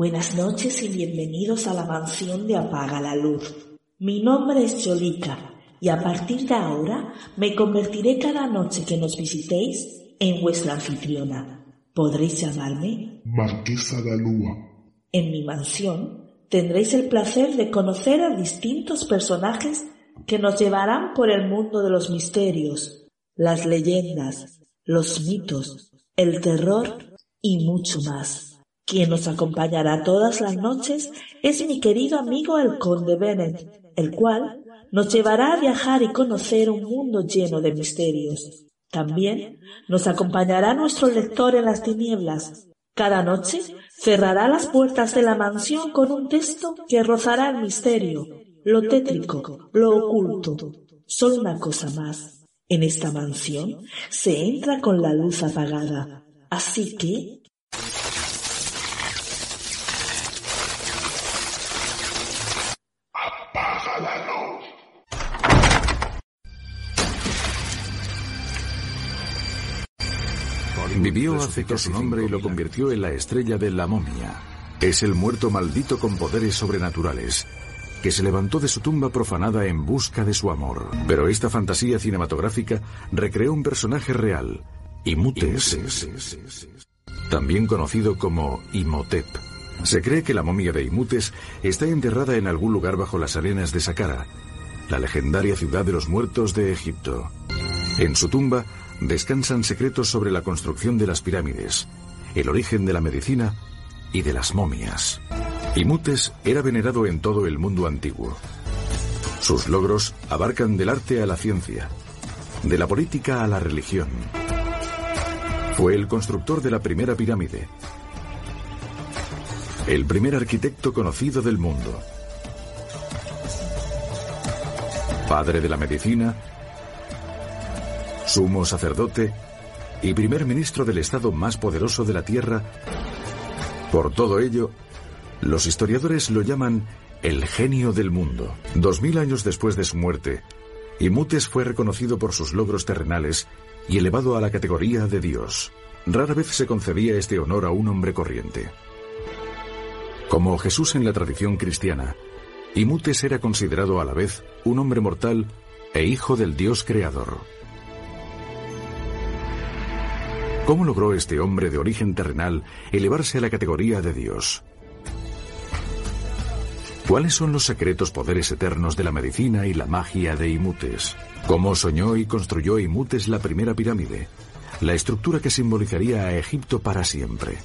Buenas noches y bienvenidos a la mansión de Apaga la Luz. Mi nombre es Cholika y a partir de ahora me convertiré cada noche que nos visitéis en vuestra anfitriona. Podréis llamarme Marquesa de Alúa. En mi mansión tendréis el placer de conocer a distintos personajes que nos llevarán por el mundo de los misterios, las leyendas, los mitos, el terror y mucho más. Quien nos acompañará todas las noches es mi querido amigo el conde Bennett, el cual nos llevará a viajar y conocer un mundo lleno de misterios. También nos acompañará nuestro lector en las tinieblas. Cada noche cerrará las puertas de la mansión con un texto que rozará el misterio, lo tétrico, lo oculto. Solo una cosa más. En esta mansión se entra con la luz apagada. Así que Vivió aceptó su nombre y lo convirtió en la estrella de la momia. Es el muerto maldito con poderes sobrenaturales, que se levantó de su tumba profanada en busca de su amor. Pero esta fantasía cinematográfica recreó un personaje real, Imutes, también conocido como Imhotep. Se cree que la momia de Imutes está enterrada en algún lugar bajo las arenas de Saqqara, la legendaria ciudad de los muertos de Egipto. En su tumba descansan secretos sobre la construcción de las pirámides, el origen de la medicina y de las momias. Imutes era venerado en todo el mundo antiguo. Sus logros abarcan del arte a la ciencia, de la política a la religión. Fue el constructor de la primera pirámide, el primer arquitecto conocido del mundo, padre de la medicina, sumo sacerdote y primer ministro del estado más poderoso de la tierra. Por todo ello, los historiadores lo llaman el genio del mundo. Dos mil años después de su muerte, Imutes fue reconocido por sus logros terrenales y elevado a la categoría de Dios. Rara vez se concedía este honor a un hombre corriente. Como Jesús en la tradición cristiana, Imutes era considerado a la vez un hombre mortal e hijo del Dios creador. ¿Cómo logró este hombre de origen terrenal elevarse a la categoría de Dios? ¿Cuáles son los secretos poderes eternos de la medicina y la magia de Imutes? ¿Cómo soñó y construyó Imutes la primera pirámide? La estructura que simbolizaría a Egipto para siempre.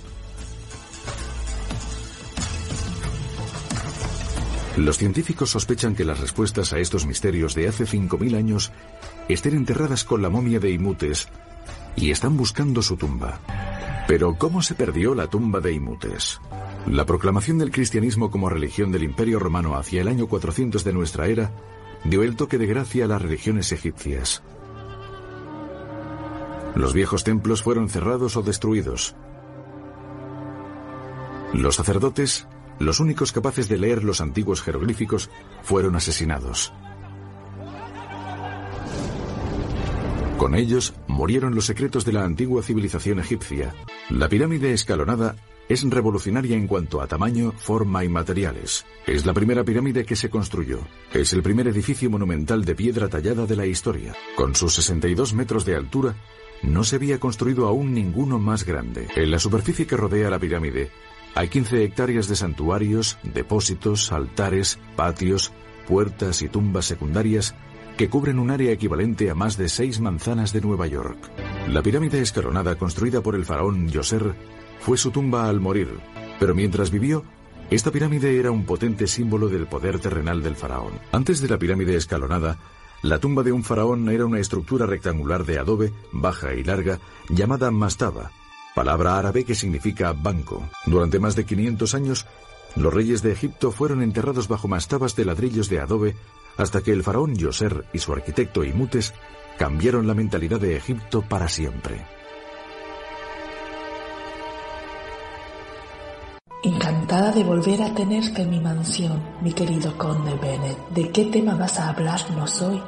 Los científicos sospechan que las respuestas a estos misterios de hace 5.000 años estén enterradas con la momia de Imutes y están buscando su tumba. Pero ¿cómo se perdió la tumba de Imutes? La proclamación del cristianismo como religión del Imperio Romano hacia el año 400 de nuestra era dio el toque de gracia a las religiones egipcias. Los viejos templos fueron cerrados o destruidos. Los sacerdotes, los únicos capaces de leer los antiguos jeroglíficos, fueron asesinados. Con ellos murieron los secretos de la antigua civilización egipcia. La pirámide escalonada es revolucionaria en cuanto a tamaño, forma y materiales. Es la primera pirámide que se construyó. Es el primer edificio monumental de piedra tallada de la historia. Con sus 62 metros de altura, no se había construido aún ninguno más grande. En la superficie que rodea la pirámide hay 15 hectáreas de santuarios, depósitos, altares, patios, puertas y tumbas secundarias que cubren un área equivalente a más de seis manzanas de Nueva York. La pirámide escalonada construida por el faraón Yoser fue su tumba al morir, pero mientras vivió, esta pirámide era un potente símbolo del poder terrenal del faraón. Antes de la pirámide escalonada, la tumba de un faraón era una estructura rectangular de adobe, baja y larga, llamada mastaba, palabra árabe que significa banco. Durante más de 500 años, los reyes de Egipto fueron enterrados bajo mastabas de ladrillos de adobe hasta que el faraón Yoser y su arquitecto Imutes cambiaron la mentalidad de Egipto para siempre. Encantada de volver a tenerte en mi mansión, mi querido conde Bennett. ¿De qué tema vas a hablarnos hoy?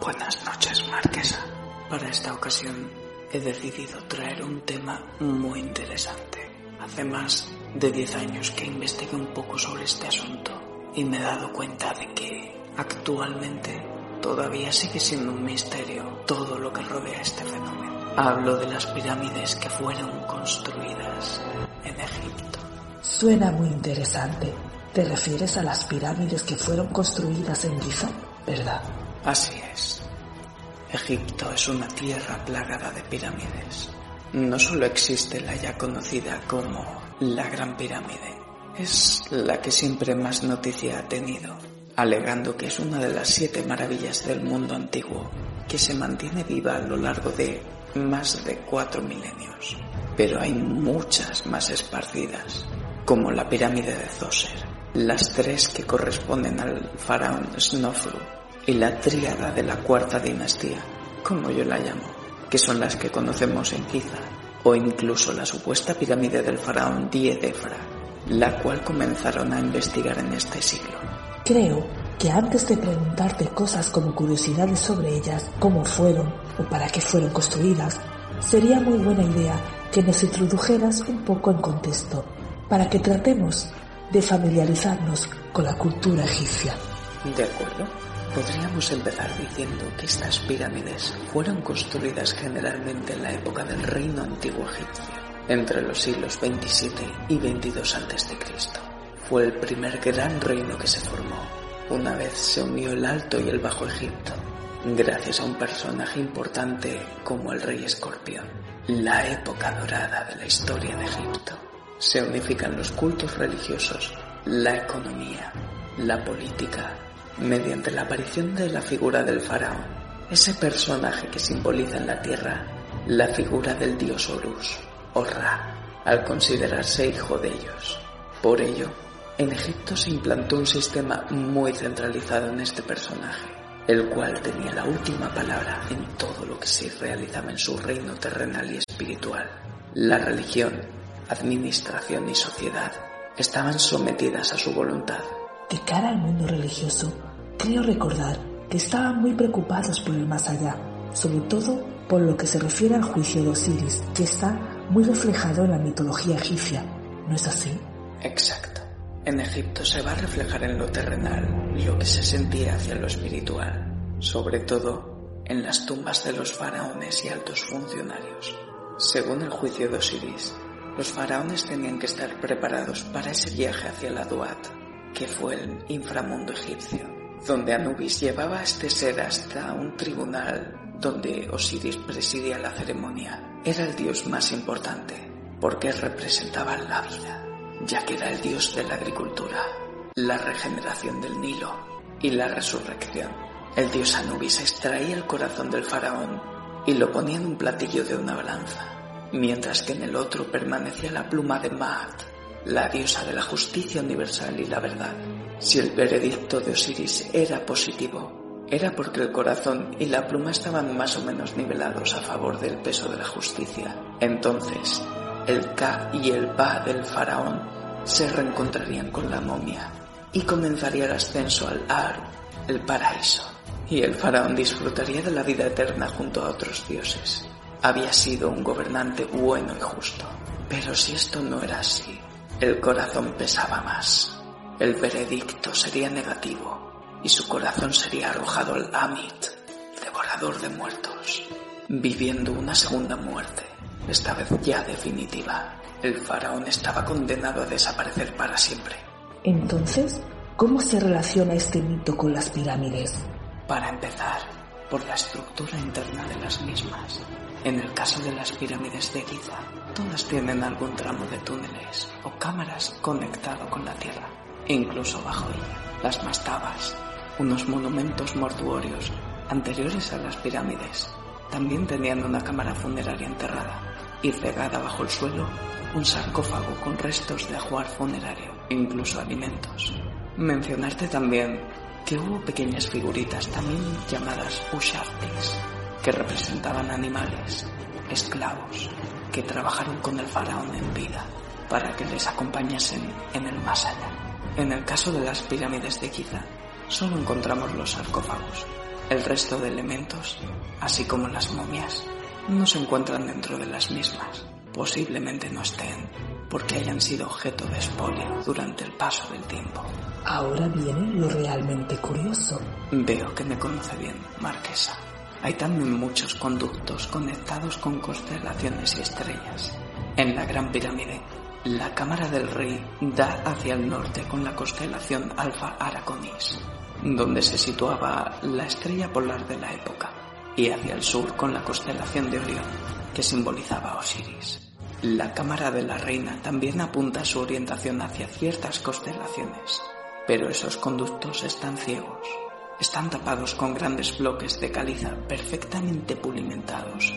Buenas noches, marquesa. Para esta ocasión he decidido traer un tema muy interesante. Hace más de 10 años que investigué un poco sobre este asunto y me he dado cuenta de que actualmente todavía sigue siendo un misterio todo lo que rodea este fenómeno. Hablo de las pirámides que fueron construidas en Egipto. Suena muy interesante. ¿Te refieres a las pirámides que fueron construidas en Giza? ¿Verdad? Así es. Egipto es una tierra plagada de pirámides. No solo existe la ya conocida como la Gran Pirámide, es la que siempre más noticia ha tenido, alegando que es una de las siete maravillas del mundo antiguo que se mantiene viva a lo largo de más de cuatro milenios. Pero hay muchas más esparcidas, como la pirámide de Zoser, las tres que corresponden al faraón Snofru y la tríada de la cuarta dinastía, como yo la llamo, que son las que conocemos en Giza, o incluso la supuesta pirámide del faraón Diedefra, la cual comenzaron a investigar en este siglo. Creo que antes de preguntarte cosas como curiosidades sobre ellas, cómo fueron o para qué fueron construidas, sería muy buena idea que nos introdujeras un poco en contexto, para que tratemos de familiarizarnos con la cultura egipcia. ¿De acuerdo? Podríamos empezar diciendo que estas pirámides fueron construidas generalmente en la época del reino antiguo egipcio, entre los siglos 27 y 22 a.C. Fue el primer gran reino que se formó, una vez se unió el Alto y el Bajo Egipto, gracias a un personaje importante como el rey Escorpión, la época dorada de la historia de Egipto. Se unifican los cultos religiosos, la economía, la política, mediante la aparición de la figura del faraón, ese personaje que simboliza en la tierra la figura del dios Horus, o Ra, al considerarse hijo de ellos. Por ello, en Egipto se implantó un sistema muy centralizado en este personaje, el cual tenía la última palabra en todo lo que se realizaba en su reino terrenal y espiritual. La religión, administración y sociedad estaban sometidas a su voluntad. De cara al mundo religioso, creo recordar que estaban muy preocupados por el más allá, sobre todo por lo que se refiere al juicio de Osiris, que está muy reflejado en la mitología egipcia. ¿No es así? Exacto. En Egipto se va a reflejar en lo terrenal lo que se sentía hacia lo espiritual, sobre todo en las tumbas de los faraones y altos funcionarios. Según el juicio de Osiris, los faraones tenían que estar preparados para ese viaje hacia la Duat, que fue el inframundo egipcio, donde Anubis llevaba a este ser hasta un tribunal donde Osiris presidía la ceremonia. Era el dios más importante, porque representaba la vida, ya que era el dios de la agricultura, la regeneración del Nilo y la resurrección. El dios Anubis extraía el corazón del faraón y lo ponía en un platillo de una balanza, mientras que en el otro permanecía la pluma de Maat, la diosa de la justicia universal y la verdad. Si el veredicto de Osiris era positivo, era porque el corazón y la pluma estaban más o menos nivelados a favor del peso de la justicia. Entonces, el Ka y el Ba del faraón se reencontrarían con la momia y comenzaría el ascenso al Ar, el paraíso. y el faraón disfrutaría de la vida eterna junto a otros dioses. Había sido un gobernante bueno y justo. Pero si esto no era así, el corazón pesaba más. El veredicto sería negativo y su corazón sería arrojado al Amit, devorador de muertos, viviendo una segunda muerte, esta vez ya definitiva. El faraón estaba condenado a desaparecer para siempre. Entonces, ¿cómo se relaciona este mito con las pirámides? Para empezar, por la estructura interna de las mismas. En el caso de las pirámides de Giza, todas tienen algún tramo de túneles o cámaras conectado con la tierra, incluso bajo ella. Las mastabas, unos monumentos mortuorios anteriores a las pirámides, también tenían una cámara funeraria enterrada y cegada bajo el suelo un sarcófago con restos de ajuar funerario, incluso alimentos. Mencionarte también que hubo pequeñas figuritas también llamadas ushaftis, que representaban animales, esclavos, que trabajaron con el faraón en vida para que les acompañasen en el más allá. En el caso de las pirámides de Giza, solo encontramos los sarcófagos. El resto de elementos, así como las momias, no se encuentran dentro de las mismas. Posiblemente no estén, porque hayan sido objeto de espolio durante el paso del tiempo. Ahora viene lo realmente curioso. Veo que me conoce bien, Marquesa. Hay también muchos conductos conectados con constelaciones y estrellas. En la Gran Pirámide, la Cámara del Rey da hacia el norte con la constelación Alfa Araconis, donde se situaba la estrella polar de la época, y hacia el sur con la constelación de Orión, que simbolizaba Osiris. La Cámara de la Reina también apunta su orientación hacia ciertas constelaciones, pero esos conductos están ciegos. Están tapados con grandes bloques de caliza perfectamente pulimentados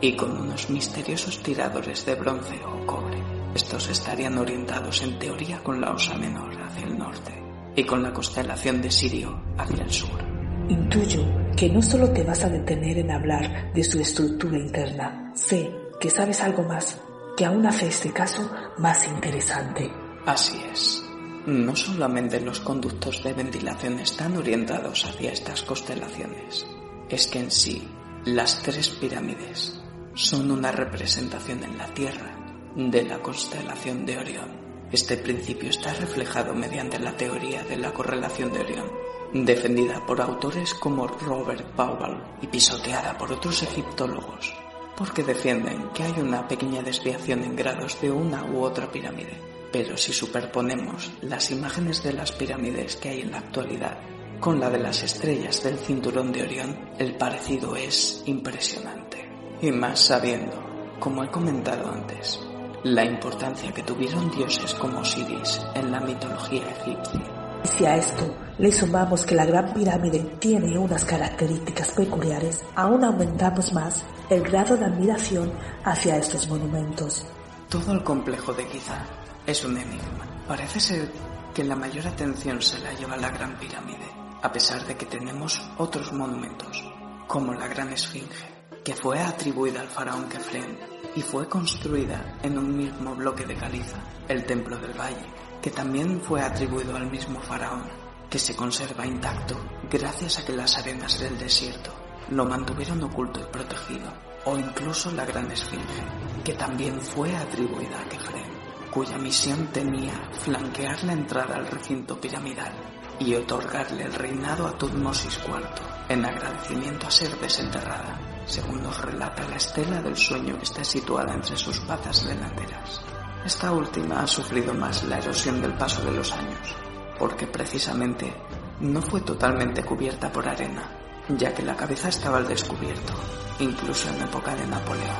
y con unos misteriosos tiradores de bronce o cobre. Estos estarían orientados en teoría con la Osa Menor hacia el norte y con la constelación de Sirio hacia el sur. Intuyo que no solo te vas a detener en hablar de su estructura interna, sé que sabes algo más, que aún hace este caso más interesante. Así es. No solamente los conductos de ventilación están orientados hacia estas constelaciones, es que en sí las tres pirámides son una representación en la Tierra de la constelación de Orión. Este principio está reflejado mediante la teoría de la correlación de Orión, defendida por autores como Robert Powell y pisoteada por otros egiptólogos, porque defienden que hay una pequeña desviación en grados de una u otra pirámide. Pero si superponemos las imágenes de las pirámides que hay en la actualidad con la de las estrellas del cinturón de Orión, el parecido es impresionante. Y más sabiendo, como he comentado antes, la importancia que tuvieron dioses como Osiris en la mitología egipcia. Si a esto le sumamos que la Gran Pirámide tiene unas características peculiares, aún aumentamos más el grado de admiración hacia estos monumentos. Todo el complejo de Giza es un enigma. Parece ser que la mayor atención se la lleva la Gran Pirámide, a pesar de que tenemos otros monumentos, como la Gran Esfinge, que fue atribuida al faraón Kefren y fue construida en un mismo bloque de caliza, el Templo del Valle, que también fue atribuido al mismo faraón, que se conserva intacto gracias a que las arenas del desierto lo mantuvieron oculto y protegido, o incluso la Gran Esfinge, que también fue atribuida a Kefren, cuya misión tenía flanquear la entrada al recinto piramidal y otorgarle el reinado a Tutmosis IV, en agradecimiento a ser desenterrada, según nos relata la estela del sueño que está situada entre sus patas delanteras. Esta última ha sufrido más la erosión del paso de los años, porque precisamente no fue totalmente cubierta por arena, ya que la cabeza estaba al descubierto, incluso en época de Napoleón.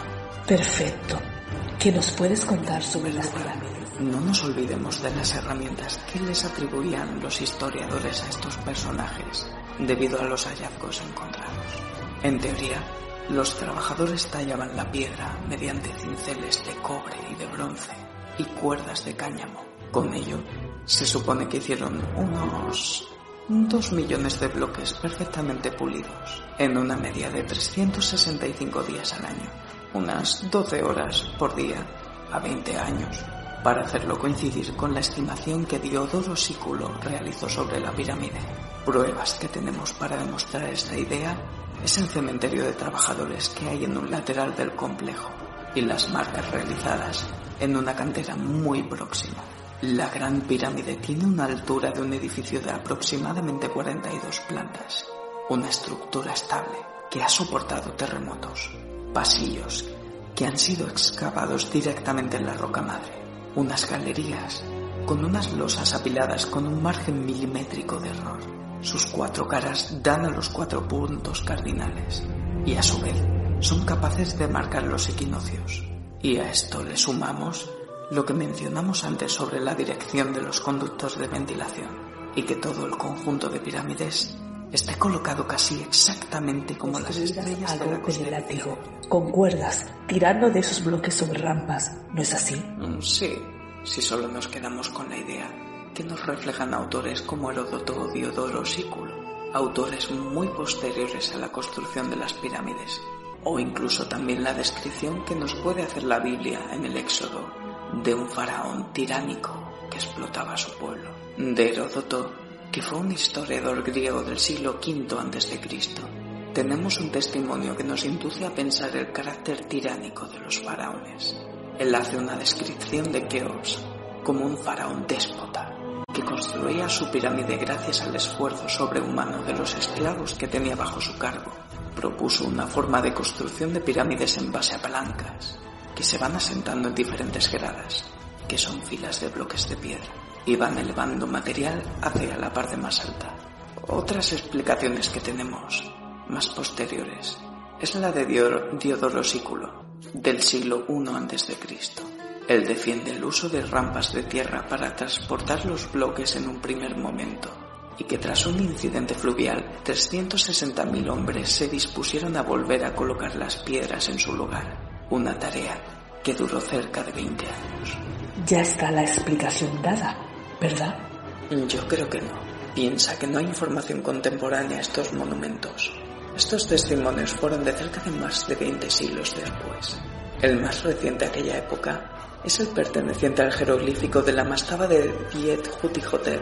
Perfecto. ¿Qué nos puedes contar sobre las pirámides? No nos olvidemos de las herramientas que les atribuían los historiadores a estos personajes debido a los hallazgos encontrados. En teoría, los trabajadores tallaban la piedra mediante cinceles de cobre y de bronce y cuerdas de cáñamo. Con ello, se supone que hicieron unos dos millones de bloques perfectamente pulidos en una media de 365 días al año, unas 12 horas por día a 20 años, para hacerlo coincidir con la estimación que Diodoro Sículo realizó sobre la pirámide. Pruebas que tenemos para demostrar esta idea es el cementerio de trabajadores que hay en un lateral del complejo y las marcas realizadas en una cantera muy próxima. La Gran Pirámide tiene una altura de un edificio de aproximadamente 42 plantas, una estructura estable que ha soportado terremotos, pasillos que han sido excavados directamente en la roca madre, unas galerías con unas losas apiladas con un margen milimétrico de error. Sus cuatro caras dan a los cuatro puntos cardinales y a su vez son capaces de marcar los equinoccios. Y a esto le sumamos lo que mencionamos antes sobre la dirección de los conductos de ventilación y que todo el conjunto de pirámides esté colocado casi exactamente como las estrellas a de la golpe de constelación. látigo, con cuerdas, tirando de esos bloques sobre rampas. ¿No es así? Mm, Sí, si solo nos quedamos con la idea que nos reflejan autores como Heródoto o Diodoro Sículo, autores muy posteriores a la construcción de las pirámides, o incluso también la descripción que nos puede hacer la Biblia en el Éxodo de un faraón tiránico que explotaba a su pueblo, de Heródoto, que fue un historiador griego del siglo V a.C. Tenemos un testimonio que nos induce a pensar el carácter tiránico de los faraones. Él hace una descripción de Keops como un faraón déspota que construía su pirámide gracias al esfuerzo sobrehumano de los esclavos que tenía bajo su cargo. Propuso una forma de construcción de pirámides en base a palancas, que se van asentando en diferentes gradas, que son filas de bloques de piedra, y van elevando material hacia la parte más alta. Otras explicaciones que tenemos, más posteriores, es la de Dio- Diodoro Sículo, del siglo I a.C. Él defiende el uso de rampas de tierra para transportar los bloques en un primer momento y que tras un incidente fluvial 360.000 hombres se dispusieron a volver a colocar las piedras en su lugar, una tarea que duró cerca de 20 años. Ya está la explicación dada, ¿verdad? Yo creo que no. Piensa que no hay información contemporánea a estos monumentos. Estos testimonios fueron de cerca de más de 20 siglos después. El más reciente de aquella época es el perteneciente al jeroglífico de la mastaba de Diet Hutihotep,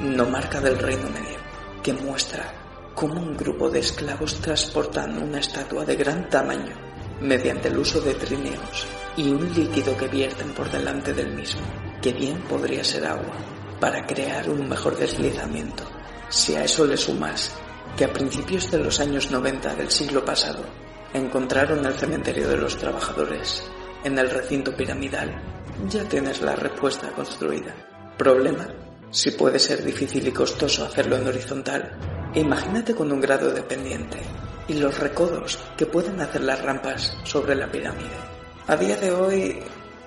nomarca del Reino Medio, que muestra cómo un grupo de esclavos transportan una estatua de gran tamaño mediante el uso de trineos y un líquido que vierten por delante del mismo, que bien podría ser agua, para crear un mejor deslizamiento. Si a eso le sumas que a principios de los años 90 del siglo pasado encontraron el cementerio de los trabajadores en el recinto piramidal, ya tienes la respuesta construida. Problema, si puede ser difícil y costoso hacerlo en horizontal, imagínate con un grado de pendiente y los recodos que pueden hacer las rampas sobre la pirámide. A día de hoy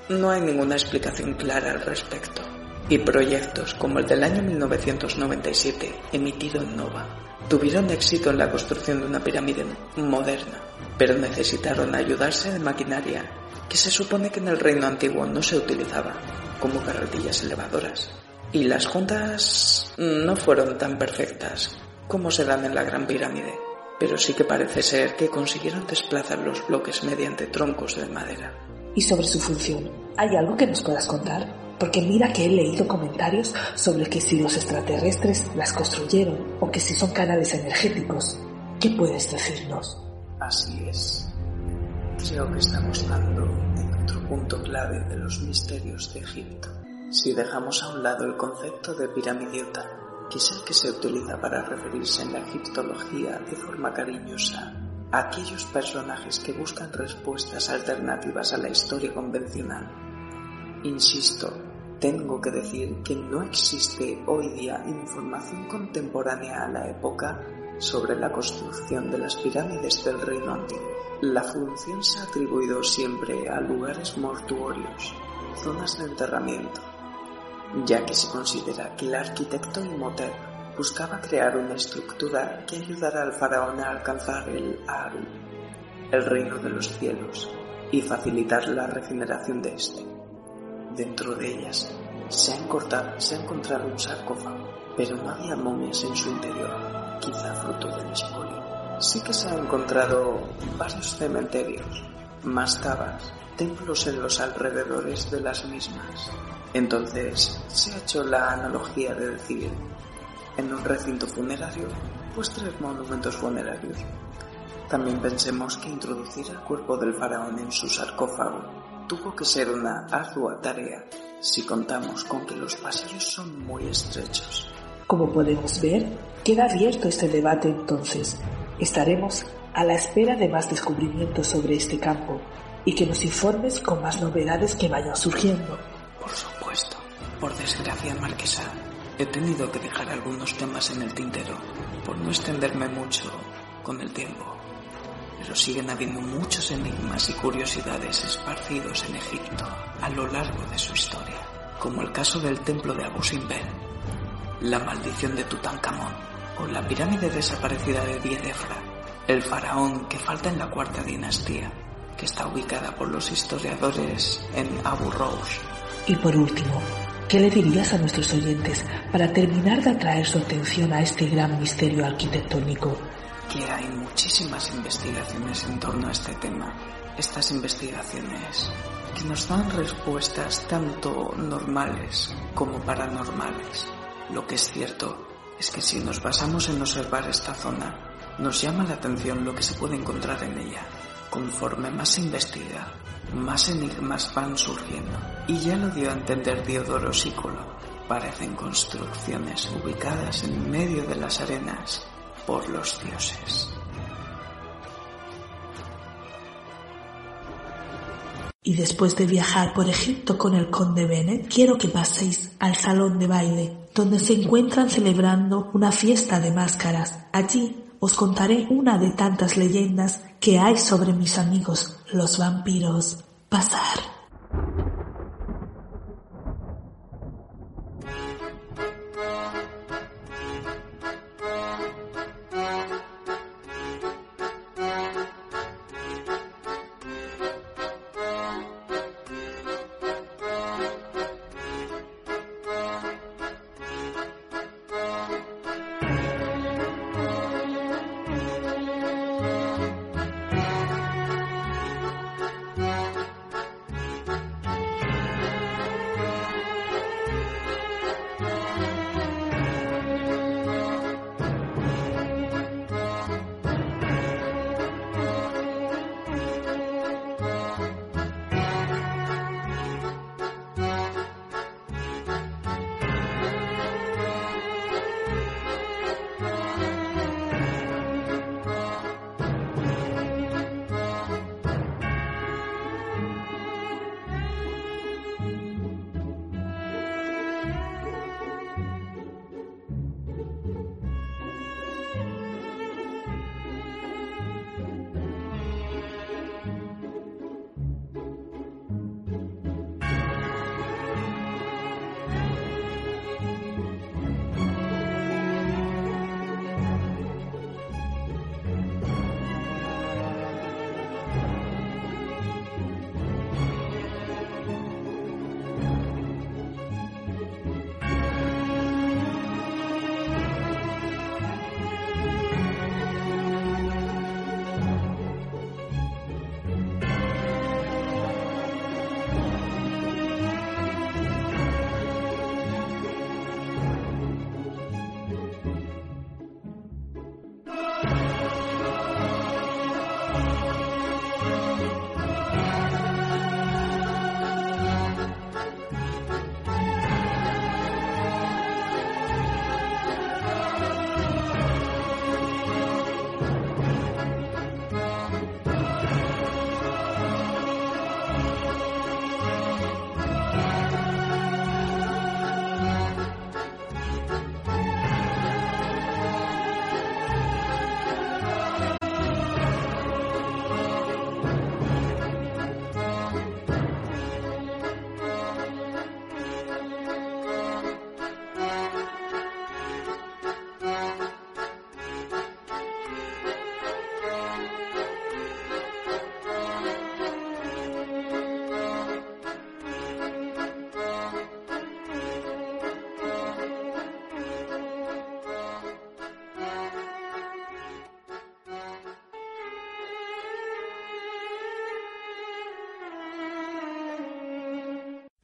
no hay ninguna explicación clara al respecto y proyectos como el del año 1997 emitido en Nova tuvieron éxito en la construcción de una pirámide moderna, pero necesitaron ayudarse de maquinaria que se supone que en el reino antiguo no se utilizaba, como carretillas elevadoras. Y las juntas no fueron tan perfectas como se dan en la Gran Pirámide, pero sí que parece ser que consiguieron desplazar los bloques mediante troncos de madera. Y sobre su función, ¿hay algo que nos puedas contar? Porque mira que he leído comentarios sobre que si los extraterrestres las construyeron o que si son canales energéticos. ¿Qué puedes decirnos? Así es. Creo que estamos dando en otro punto clave de los misterios de Egipto. Si dejamos a un lado el concepto de piramidiota, que es el que se utiliza para referirse en la egiptología de forma cariñosa a aquellos personajes que buscan respuestas alternativas a la historia convencional. Insisto, tengo que decir que no existe hoy día información contemporánea a la época sobre la construcción de las pirámides del reino antiguo. La función se ha atribuido siempre a lugares mortuorios, zonas de enterramiento, ya que se considera que el arquitecto Imhotep buscaba crear una estructura que ayudara al faraón a alcanzar el Aru, el reino de los cielos, y facilitar la regeneración de este. Dentro de ellas se ha, encortado- se ha encontrado un sarcófago, pero no había momias en su interior, quizá fruto del espolio. Sí que se han encontrado varios cementerios, mastabas, templos en los alrededores de las mismas. Entonces se ha hecho la analogía de decir en un recinto funerario, pues tres monumentos funerarios. También pensemos que introducir el cuerpo del faraón en su sarcófago tuvo que ser una ardua tarea si contamos con que los pasillos son muy estrechos. Como podemos ver, queda abierto este debate entonces. Estaremos a la espera de más descubrimientos sobre este campo y que nos informes con más novedades que vayan surgiendo. Por supuesto, por desgracia, Marquesa, he tenido que dejar algunos temas en el tintero por no extenderme mucho con el tiempo. Pero siguen habiendo muchos enigmas y curiosidades esparcidos en Egipto a lo largo de su historia, como el caso del templo de Abu Simbel, la maldición de Tutankamón o la pirámide desaparecida de Diedefra, el faraón que falta en la cuarta dinastía, que está ubicada por los historiadores en Abu Rosh. Y por último, ¿qué le dirías a nuestros oyentes para terminar de atraer su atención a este gran misterio arquitectónico? Que hay muchísimas investigaciones en torno a este tema. Estas investigaciones que nos dan respuestas tanto normales como paranormales. Lo que es cierto es que si nos basamos en observar esta zona, nos llama la atención lo que se puede encontrar en ella. Conforme más se investiga, más enigmas van surgiendo. Y ya lo dio a entender Diodoro Sículo. Parecen construcciones ubicadas en medio de las arenas por los dioses. Y después de viajar por Egipto con el conde Bennett, quiero que paséis al salón de baile, donde se encuentran celebrando una fiesta de máscaras. Allí os contaré una de tantas leyendas que hay sobre mis amigos, los vampiros. Pasar.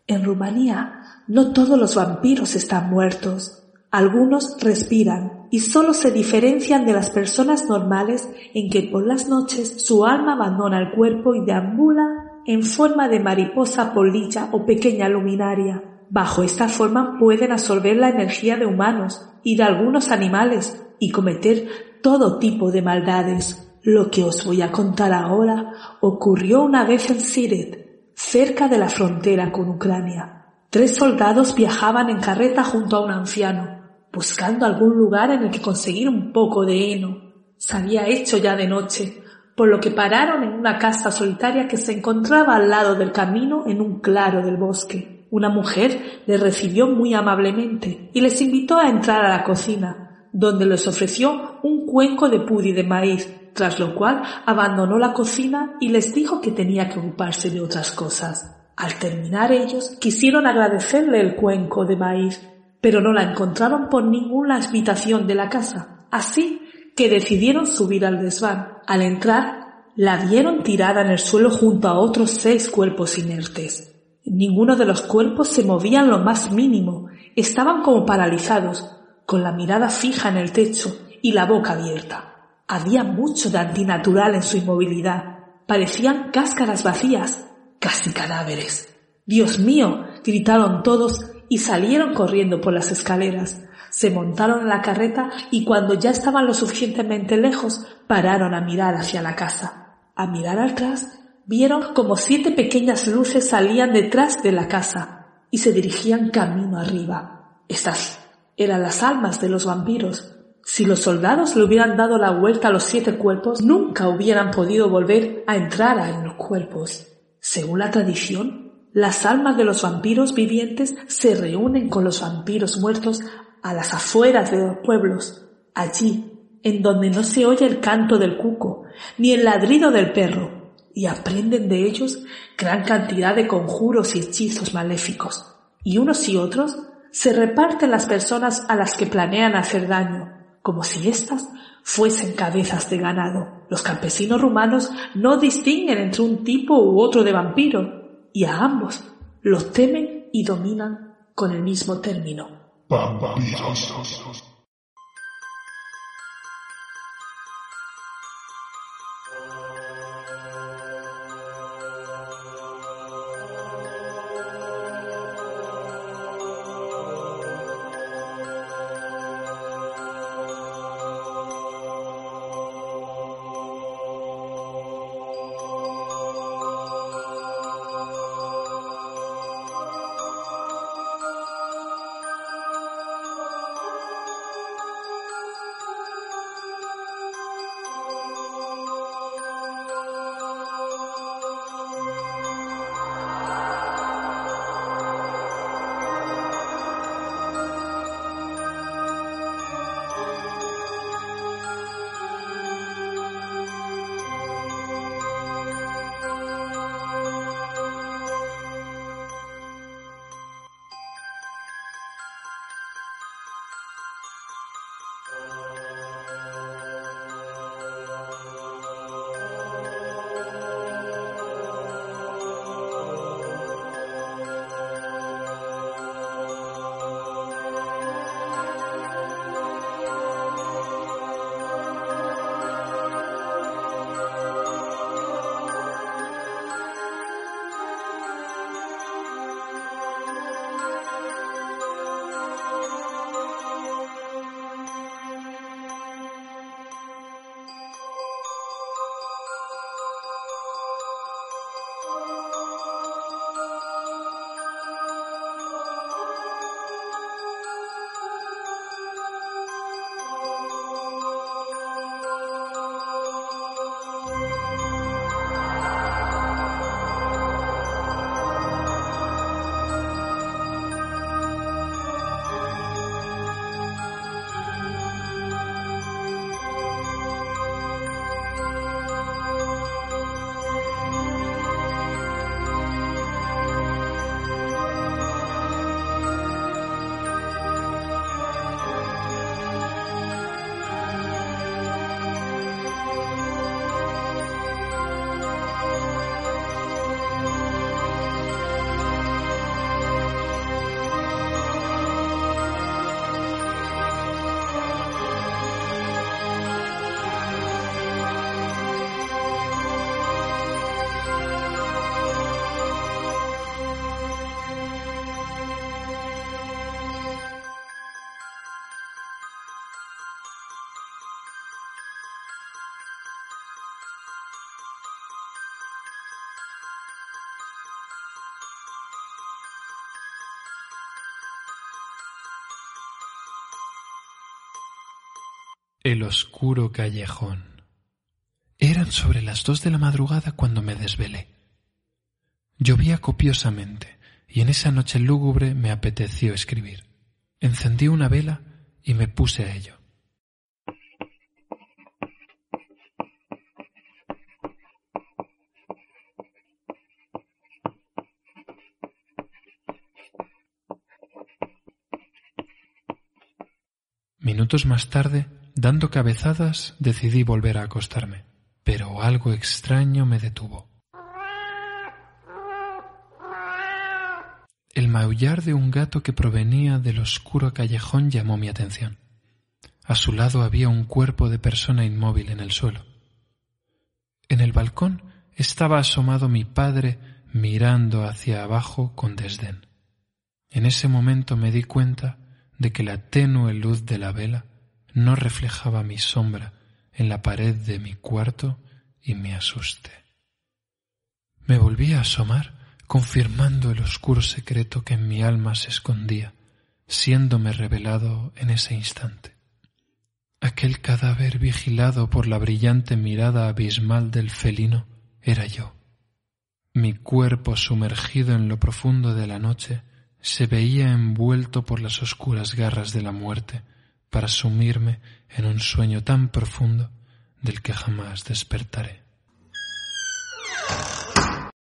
En Rumanía no todos los vampiros están muertos. Algunos respiran y solo se diferencian de las personas normales en que por las noches su alma abandona el cuerpo y deambula en forma de mariposa polilla o pequeña luminaria. Bajo esta forma pueden absorber la energía de humanos y de algunos animales y cometer todo tipo de maldades. Lo que os voy a contar ahora ocurrió una vez en Siret, cerca de la frontera con Ucrania. Tres soldados viajaban en carreta junto a un anciano, buscando algún lugar en el que conseguir un poco de heno. Se había hecho ya de noche, por lo que pararon en una casa solitaria que se encontraba al lado del camino en un claro del bosque. Una mujer les recibió muy amablemente y les invitó a entrar a la cocina, donde les ofreció un cuenco de pudi de maíz tras lo cual abandonó la cocina y les dijo que tenía que ocuparse de otras cosas. Al terminar ellos quisieron agradecerle el cuenco de maíz, pero no la encontraron por ninguna habitación de la casa, así que decidieron subir al desván. Al entrar, la vieron tirada en el suelo junto a otros seis cuerpos inertes. Ninguno de los cuerpos se movía en lo más mínimo, estaban como paralizados, con la mirada fija en el techo y la boca abierta. Había mucho de antinatural en su inmovilidad. Parecían cáscaras vacías, casi cadáveres. Dios mío, gritaron todos y salieron corriendo por las escaleras. Se montaron en la carreta y cuando ya estaban lo suficientemente lejos, pararon a mirar hacia la casa. A mirar atrás, vieron como siete pequeñas luces salían detrás de la casa y se dirigían camino arriba. Estas eran las almas de los vampiros si los soldados le hubieran dado la vuelta a los siete cuerpos, nunca hubieran podido volver a entrar en los cuerpos. Según la tradición, las almas de los vampiros vivientes se reúnen con los vampiros muertos a las afueras de los pueblos, allí, en donde no se oye el canto del cuco, ni el ladrido del perro, y aprenden de ellos gran cantidad de conjuros y hechizos maléficos. Y unos y otros se reparten las personas a las que planean hacer daño, como si éstas fuesen cabezas de ganado. Los campesinos rumanos no distinguen entre un tipo u otro de vampiro, y a ambos los temen y dominan con el mismo término. El oscuro callejón. Eran sobre las dos de la madrugada cuando me desvelé. Llovía copiosamente y en esa noche lúgubre me apeteció escribir. Encendí una vela y me puse a ello. Minutos más tarde, dando cabezadas, decidí volver a acostarme, pero algo extraño me detuvo. El maullar de un gato que provenía del oscuro callejón llamó mi atención. A su lado había un cuerpo de persona inmóvil en el suelo. En el balcón estaba asomado mi padre mirando hacia abajo con desdén. En ese momento me di cuenta de que la tenue luz de la vela no reflejaba mi sombra en la pared de mi cuarto y me asusté. Me volví a asomar confirmando el oscuro secreto que en mi alma se escondía, siéndome revelado en ese instante. Aquel cadáver vigilado por la brillante mirada abismal del felino era yo. Mi cuerpo sumergido en lo profundo de la noche se veía envuelto por las oscuras garras de la muerte para sumirme en un sueño tan profundo del que jamás despertaré.